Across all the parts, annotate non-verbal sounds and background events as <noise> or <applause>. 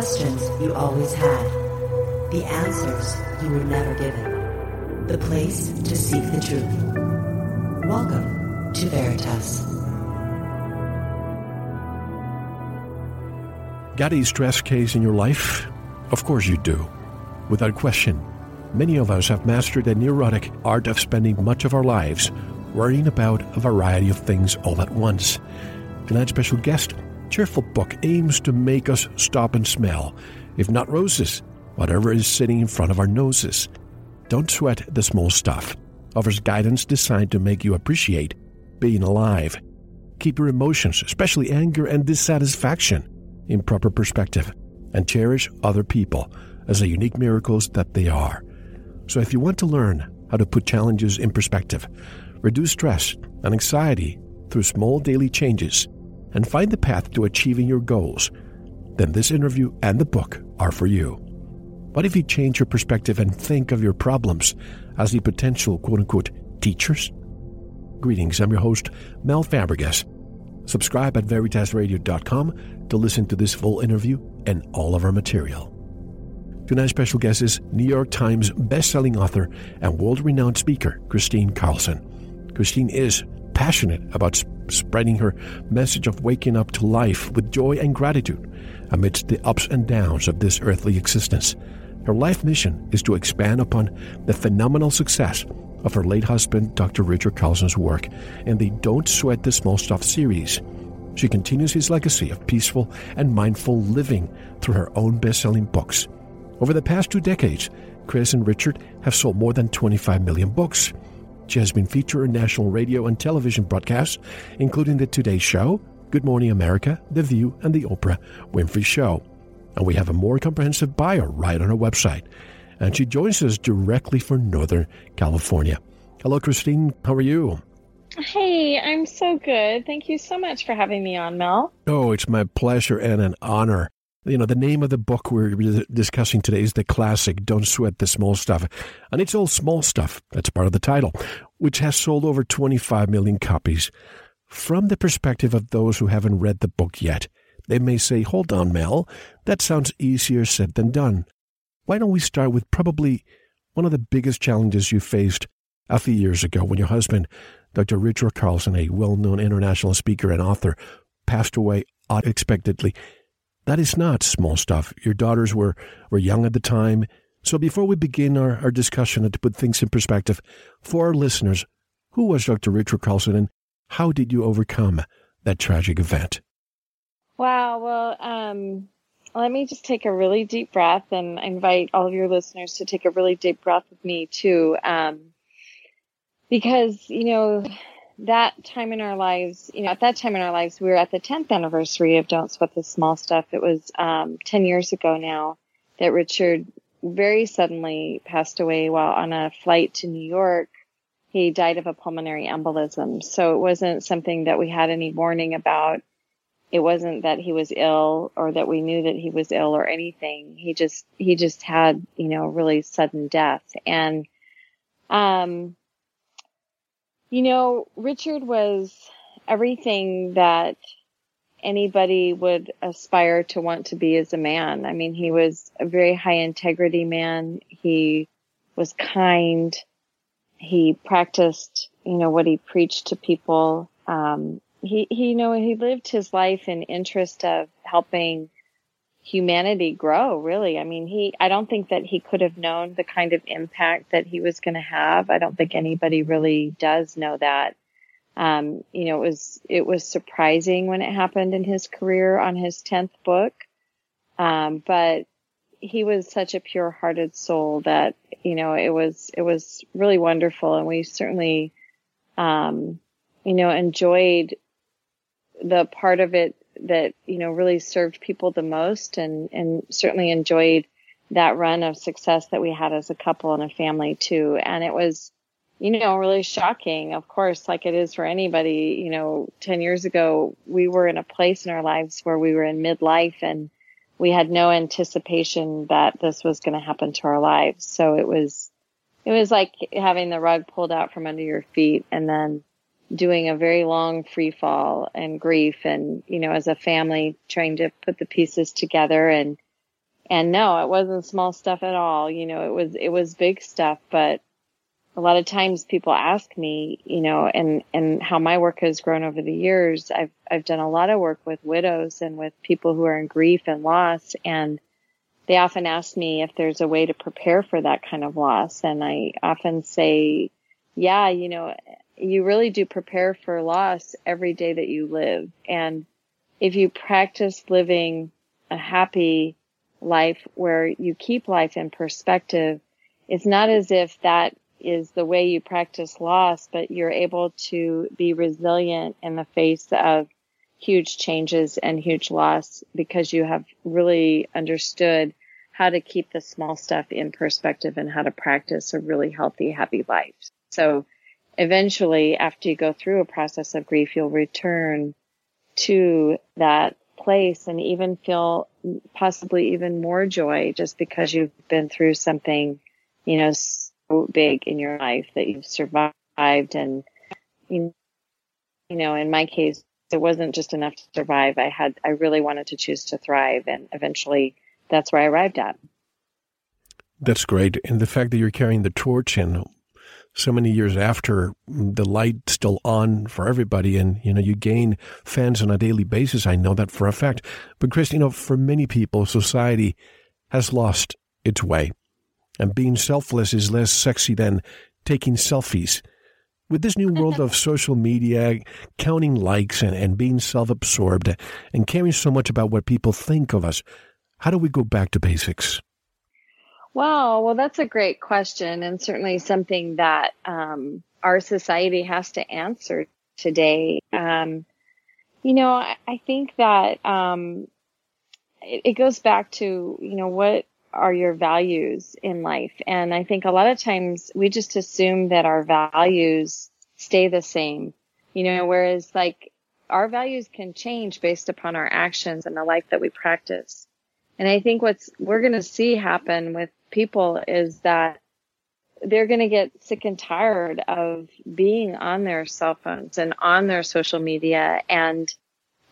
questions you always had, the answers you were never given, the place to seek the truth. Welcome to Veritas. Got a stress case in your life? Of course you do. Without question, many of us have mastered the neurotic art of spending much of our lives worrying about a variety of things all at once. Tonight's special guest, Cheerful Book, aims to make us stop and smell, if not roses, whatever is sitting in front of our noses. Don't sweat the small stuff. Offers guidance designed to make you appreciate being alive. Keep your emotions, especially anger and dissatisfaction, in proper perspective, and cherish other people as the unique miracles that they are. So if you want to learn how to put challenges in perspective, reduce stress and anxiety through small daily changes, and find the path to achieving your goals, then this interview and the book are for you. What if you change your perspective and think of your problems as the potential quote unquote teachers? Greetings, I'm your host, Mel Fabregas. Subscribe at veritasradio.com to listen to this full interview and all of our material. Tonight's special guest is New York Times best-selling author and world-renowned speaker Kristine Carlson. Kristine is passionate about sp- spreading her message of waking up to life with joy and gratitude amidst the ups and downs of this earthly existence. Her life mission is to expand upon the phenomenal success of her late husband, Dr. Richard Carlson's work in the Don't Sweat the Small Stuff series. She continues his legacy of peaceful and mindful living through her own best selling books. Over the past two decades, Kris and Richard have sold more than 25 million books. She has been featured in national radio and television broadcasts, including The Today Show, Good Morning America, The View, and The Oprah Winfrey Show. And we have a more comprehensive bio right on our website. And she joins us directly from Northern California. Hello, Kristine. How are you? Hey, I'm so good. Thank you so much for having me on, Mel. Oh, it's my pleasure and an honor. You know, the name of the book we're discussing today is the classic Don't Sweat the Small Stuff. And it's all small stuff. That's part of the title, which has sold over 25 million copies. From the perspective of those who haven't read the book yet, they may say, hold on, Mel, that sounds easier said than done. Why don't we start with probably one of the biggest challenges you faced a few years ago when your husband, Dr. Richard Carlson, a well known international speaker and author, passed away unexpectedly. That is not small stuff. Your daughters were, were young at the time. So before we begin our, our discussion and to put things in perspective, for our listeners, who was Dr. Richard Carlson and how did you overcome that tragic event? Wow. Well, um, let me just take a really deep breath and invite all of your listeners to take a really deep breath with me too. Um, because, you know, that time in our lives, you know, at that time in our lives, we were at the 10th anniversary of Don't Sweat the Small Stuff. It was, um, 10 years ago now that Richard very suddenly passed away while on a flight to New York. He died of a pulmonary embolism. So it wasn't something that we had any warning about. It wasn't that he was ill or that we knew that he was ill or anything. He just, he just had, you know, really sudden death. And, um, you know, Richard was everything that anybody would aspire to want to be as a man. I mean, he was a very high integrity man. He was kind. He practiced, you know, what he preached to people. Um, he, he, you know, he lived his life in interest of helping humanity grow, really. I mean, he, I don't think that he could have known the kind of impact that he was going to have. I don't think anybody really does know that. Um, you know, it was, it was surprising when it happened in his career on his 10th book. Um, but he was such a pure hearted soul that, you know, it was, it was really wonderful. And we certainly, um, you know, enjoyed the part of it that, you know, really served people the most and, and certainly enjoyed that run of success that we had as a couple and a family too. And it was, you know, really shocking, of course, like it is for anybody. You know, 10 years ago, we were in a place in our lives where we were in midlife and we had no anticipation that this was going to happen to our lives. So it was, it was like having the rug pulled out from under your feet and then doing a very long free fall and grief and, you know, as a family trying to put the pieces together and And no, it wasn't small stuff at all. You know, it was, it was big stuff, but a lot of times people ask me, you know, and, and how my work has grown over the years. I've, I've done a lot of work with widows and with people who are in grief and loss. And they often ask me if there's a way to prepare for that kind of loss. And I often say, yeah, you know, you really do prepare for loss every day that you live. And if you practice living a happy life where you keep life in perspective, it's not as if that is the way you practice loss, but you're able to be resilient in the face of huge changes and huge loss because you have really understood how to keep the small stuff in perspective and how to practice a really healthy, happy life. So eventually, after you go through a process of grief, you'll return to that place and even feel possibly even more joy just because you've been through something, you know, so big in your life that you've survived. And, you know, in my case, it wasn't just enough to survive. I had, I really wanted to choose to thrive. And eventually that's where I arrived at. That's great. And the fact that you're carrying the torch and so many years after the light still on for everybody and you know you gain fans on a daily basis. I know that for a fact. But kris you know for many people society has lost its way. And being selfless is less sexy than taking selfies. With this new <laughs> world of social media counting likes and, and being self-absorbed and caring so much about what people think of us how do we go back to basics Wow. Well, that's a great question and certainly something that um, our society has to answer today. Um, you know, I, I think that um, it, it goes back to, you know, what are your values in life? And I think a lot of times we just assume that our values stay the same, you know, whereas like our values can change based upon our actions and the life that we practice. And I think what's we're going to see happen with people is that they're going to get sick and tired of being on their cell phones and on their social media and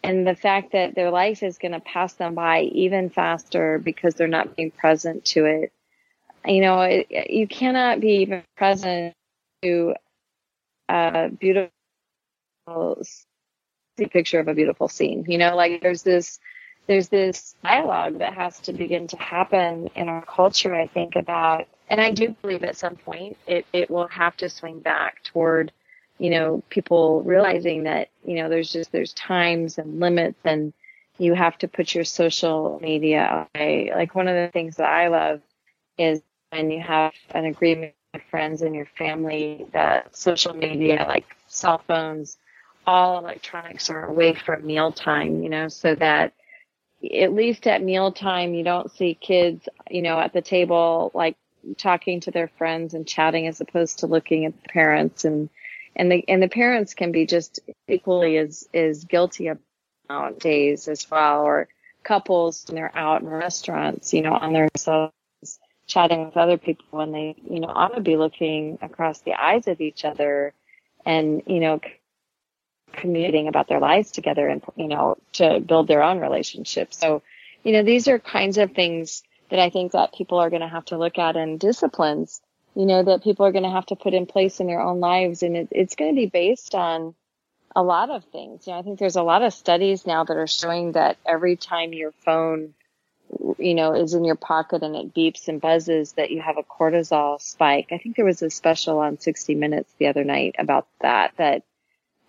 and the fact that their life is going to pass them by even faster because they're not being present to it. You know, it, you cannot be even present to a beautiful picture of a beautiful scene. You know, like there's this there's this dialogue that has to begin to happen in our culture, I think, about, and I do believe at some point it, it will have to swing back toward, you know, people realizing that, you know, there's just, there's times and limits and you have to put your social media away. Like one of the things that I love is when you have an agreement with friends and your family that social media, like cell phones, all electronics are away from mealtime, you know, so that at least at mealtime, you don't see kids, you know, at the table, like talking to their friends and chatting as opposed to looking at the parents. And, and the, and the parents can be just equally as, as guilty about days as well, or couples when they're out in restaurants, you know, on their cell chatting with other people when they, you know, ought to be looking across the eyes of each other and, you know, communicating about their lives together and, you know, to build their own relationship. So, you know, these are kinds of things that I think that people are going to have to look at and disciplines, you know, that people are going to have to put in place in their own lives. And it, it's going to be based on a lot of things. You know, I think there's a lot of studies now that are showing that every time your phone, you know, is in your pocket and it beeps and buzzes that you have a cortisol spike. I think there was a special on 60 Minutes the other night about that, that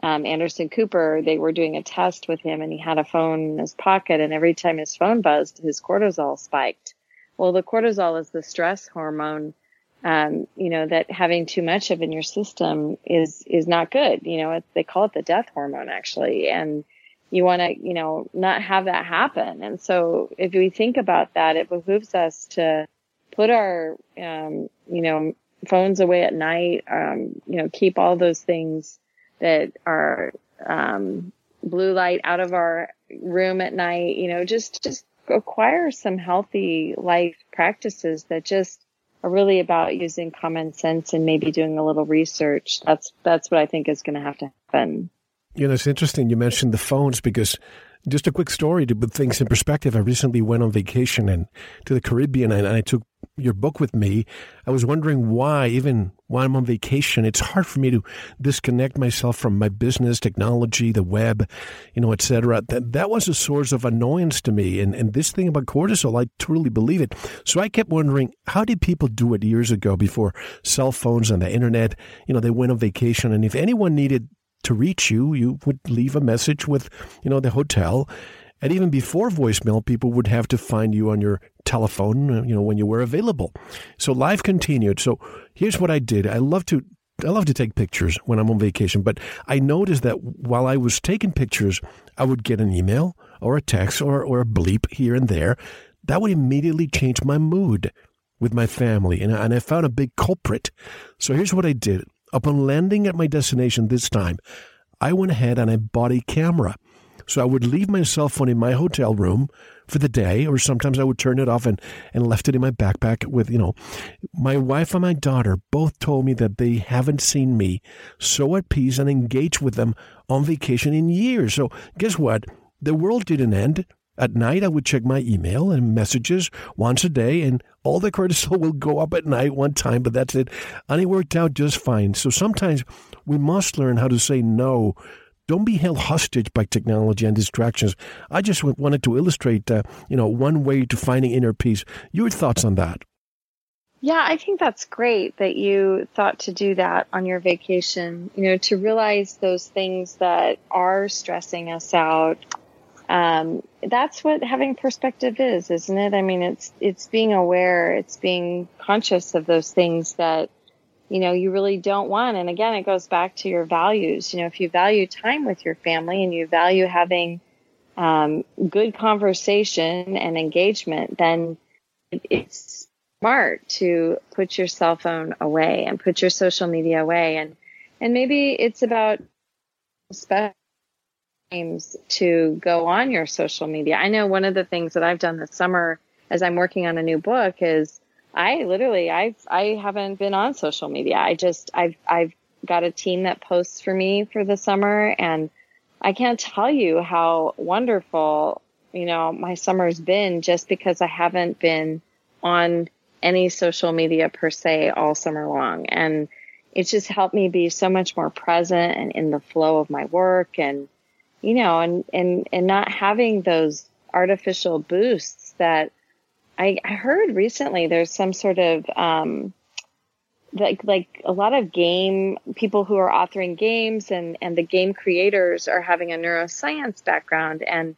um, Anderson Cooper, they were doing a test with him and he had a phone in his pocket and every time his phone buzzed, his cortisol spiked. Well, the cortisol is the stress hormone, um, you know, that having too much of in your system is, is not good. You know, they call it the death hormone actually. And you want to, you know, not have that happen. And so if we think about that, it behooves us to put our, um, you know, phones away at night, um, you know, keep all those things that are um, blue light out of our room at night. You know, just just acquire some healthy life practices that just are really about using common sense and maybe doing a little research. That's that's what I think is going to have to happen. You know, it's interesting you mentioned the phones because just a quick story to put things in perspective. I recently went on vacation and to the Caribbean and I took your book with me. I was wondering why, even while I'm on vacation, it's hard for me to disconnect myself from my business, technology, the web, you know, etc. That that was a source of annoyance to me. And and this thing about cortisol, I truly believe it. So I kept wondering, how did people do it years ago before cell phones and the internet? You know, they went on vacation, and if anyone needed to reach you, you would leave a message with, you know, the hotel. And even before voicemail, people would have to find you on your telephone, uh, you know, when you were available. So life continued. So here's what I did. I love to I love to take pictures when I'm on vacation, but I noticed that while I was taking pictures, I would get an email or a text or, or a bleep here and there. That would immediately change my mood with my family, and, and I found a big culprit. So here's what I did. Upon landing at my destination this time, I went ahead and I bought a camera. So I would leave my cell phone in my hotel room for the day, or sometimes I would turn it off and, and left it in my backpack with, you know, my wife and my daughter both told me that they haven't seen me so at peace and engaged with them on vacation in years. So guess what? The world didn't end. At night, I would check my email and messages once a day, and all the cortisol <laughs> will go up at night one time, but that's it. And it worked out just fine. So sometimes we must learn how to say no. Don't be held hostage by technology and distractions. I just wanted to illustrate, uh, you know, one way to finding inner peace. Your thoughts on that? Yeah, I think that's great that you thought to do that on your vacation. You know, to realize those things that are stressing us out um, that's what having perspective is, isn't it? I mean, it's, it's being aware, it's being conscious of those things that, you know, you really don't want. And again, it goes back to your values. You know, if you value time with your family and you value having, um, good conversation and engagement, then it's smart to put your cell phone away and put your social media away. And, and maybe it's about special to go on your social media. I know one of the things that I've done this summer as I'm working on a new book is I literally I've I haven't been on social media. I just I've I've got a team that posts for me for the summer and I can't tell you how wonderful, you know, my summer's been just because I haven't been on any social media per se all summer long. And it's just helped me be so much more present and in the flow of my work and you know, and, and, and not having those artificial boosts that I, I heard recently there's some sort of, um, like, like a lot of game people who are authoring games and, and the game creators are having a neuroscience background and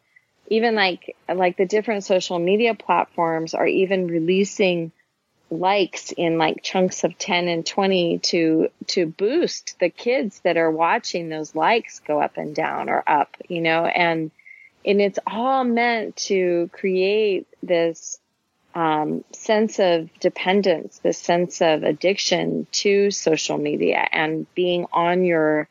even like, like the different social media platforms are even releasing likes in like chunks of 10 and 20 to to boost the kids that are watching those likes go up and down or up you know? And and it's all meant to create this um, sense of dependence this sense of addiction to social media and being on your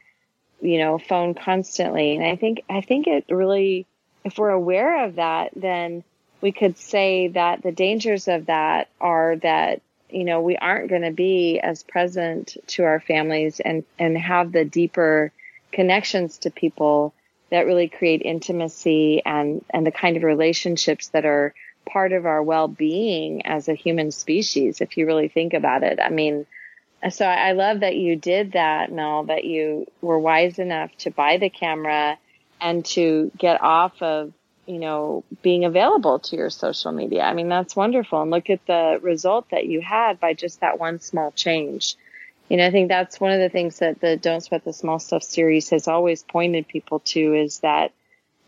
you know phone constantly. And i think i think it really if we're aware of that then we could say that the dangers of that are that you know we aren't going to be as present to our families and and have the deeper connections to people that really create intimacy and and the kind of relationships that are part of our well-being as a human species if you really think about it. I mean so i love that you did that Mel that you were wise enough to buy the camera and to get off of you know, being available to your social media. I mean, that's wonderful. And look at the result that you had by just that one small change. You know, I think that's one of the things that the Don't Sweat the Small Stuff series has always pointed people to is that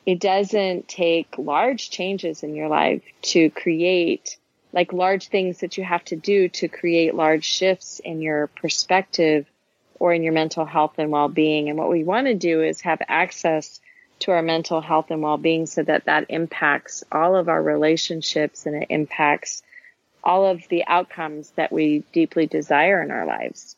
it doesn't take large changes in your life to create like large things that you have to do to create large shifts in your perspective or in your mental health and well-being. And what we want to do is have access to our mental health and well-being so that that impacts all of our relationships and it impacts all of the outcomes that we deeply desire in our lives.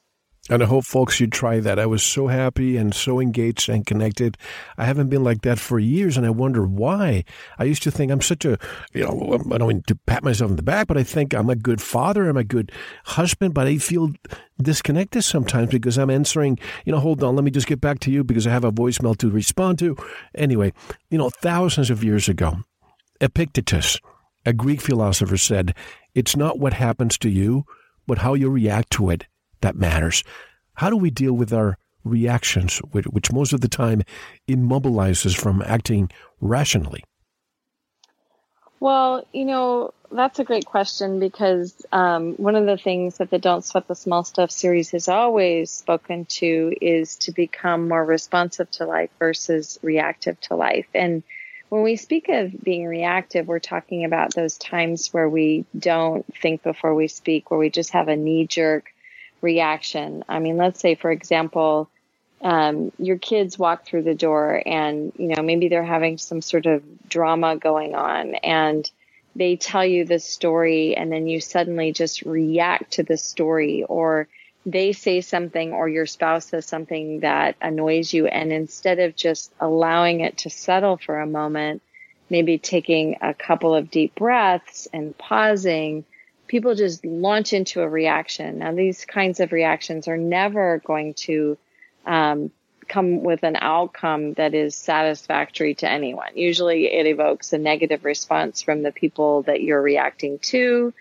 And I hope folks you try that. I was so happy and so engaged and connected. I haven't been like that for years, and I wonder why. I used to think I'm such a, you know, I don't mean to pat myself on the back, but I think I'm a good father, I'm a good husband, but I feel disconnected sometimes because I'm answering, you know, hold on, let me just get back to you because I have a voicemail to respond to. Anyway, you know, thousands of years ago, Epictetus, a Greek philosopher, said, It's not what happens to you, but how you react to it that matters. How do we deal with our reactions, which most of the time immobilizes from acting rationally? Well, you know, that's a great question because um, one of the things that the Don't Sweat the Small Stuff series has always spoken to is to become more responsive to life versus reactive to life. And when we speak of being reactive, we're talking about those times where we don't think before we speak, where we just have a knee jerk reaction. I mean, let's say, for example, um, your kids walk through the door and, you know, maybe they're having some sort of drama going on and they tell you the story and then you suddenly just react to the story or they say something or your spouse says something that annoys you. And instead of just allowing it to settle for a moment, maybe taking a couple of deep breaths and pausing, people just launch into a reaction. Now, these kinds of reactions are never going to um, come with an outcome that is satisfactory to anyone. Usually, it evokes a negative response from the people that you're reacting to.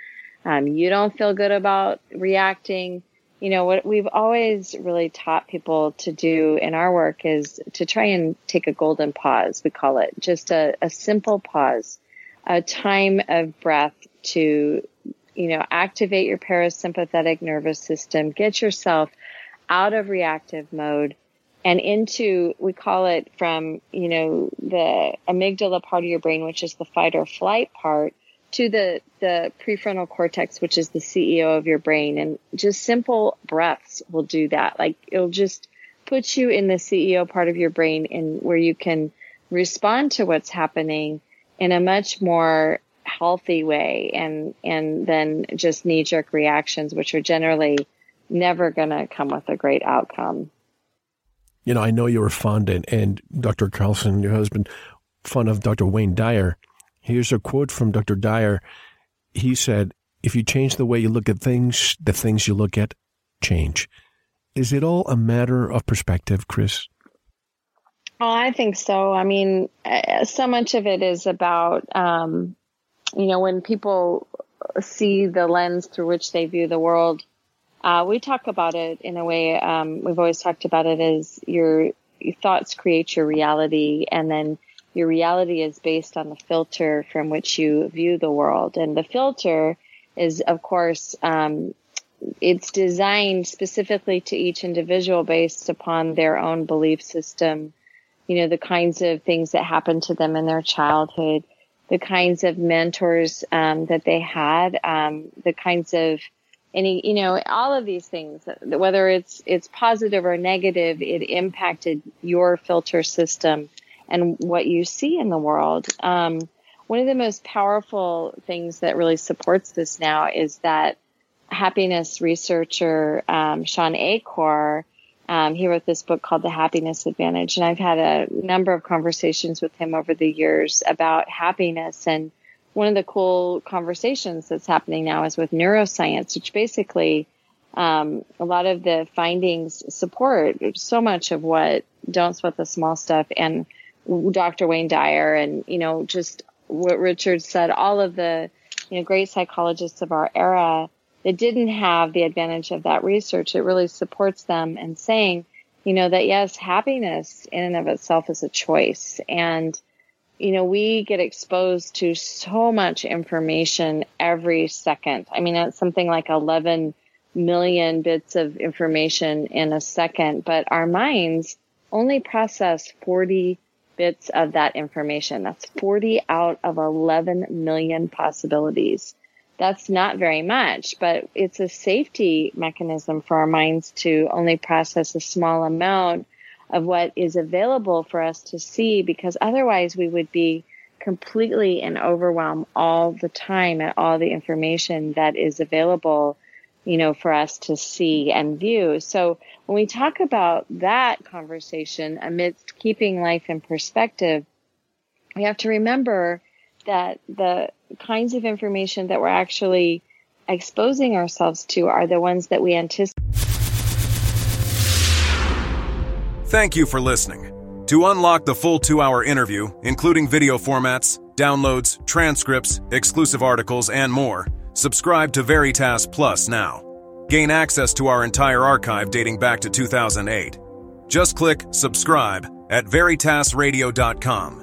Um, you don't feel good about reacting. You know, what we've always really taught people to do in our work is to try and take a golden pause, we call it, just a, a simple pause, a time of breath to you know, activate your parasympathetic nervous system, get yourself out of reactive mode and into, we call it from, you know, the amygdala part of your brain, which is the fight or flight part to the, the prefrontal cortex, which is the CEO of your brain. And just simple breaths will do that. Like it'll just put you in the CEO part of your brain and where you can respond to what's happening in a much more healthy way and and then just knee jerk reactions which are generally never going to come with a great outcome. You know i know you were fond and, and dr carlson your husband fond of dr wayne dyer. Here's a quote from dr dyer. He said if you change the way you look at things the things you look at change. Is it all a matter of perspective kris? Oh, I think so. I mean, uh, so much of it is about um, you know, when people see the lens through which they view the world, uh, we talk about it in a way. Um, we've always talked about it as your, your thoughts create your reality, and then your reality is based on the filter from which you view the world. And the filter is, of course, um, it's designed specifically to each individual based upon their own belief system. You know, the kinds of things that happened to them in their childhood, the kinds of mentors um, that they had, um, the kinds of any, you know, all of these things, whether it's it's positive or negative, it impacted your filter system and what you see in the world. Um, one of the most powerful things that really supports this now is that happiness researcher um, Shawn Achor um, he wrote this book called The Happiness Advantage, and I've had a number of conversations with him over the years about happiness. And one of the cool conversations that's happening now is with neuroscience, which basically um, a lot of the findings support so much of what Don't Sweat the Small Stuff and Dr. Wayne Dyer and you know just what Richard said. All of the you know great psychologists of our era that didn't have the advantage of that research, it really supports them in saying, you know, that yes, happiness in and of itself is a choice. And, you know, we get exposed to so much information every second. I mean, it's something like 11 million bits of information in a second, but our minds only process 40 bits of that information. That's 40 out of 11 million possibilities that's not very much, but it's a safety mechanism for our minds to only process a small amount of what is available for us to see because otherwise we would be completely in overwhelm all the time at all the information that is available you know, for us to see and view. So when we talk about that conversation amidst keeping life in perspective, we have to remember that the kinds of information that we're actually exposing ourselves to are the ones that we anticipate. Thank you for listening. To unlock the full two hour interview, including video formats, downloads, transcripts, exclusive articles, and more, subscribe to Veritas Plus now. Gain access to our entire archive dating back to 2008. Just click subscribe at veritasradio.com.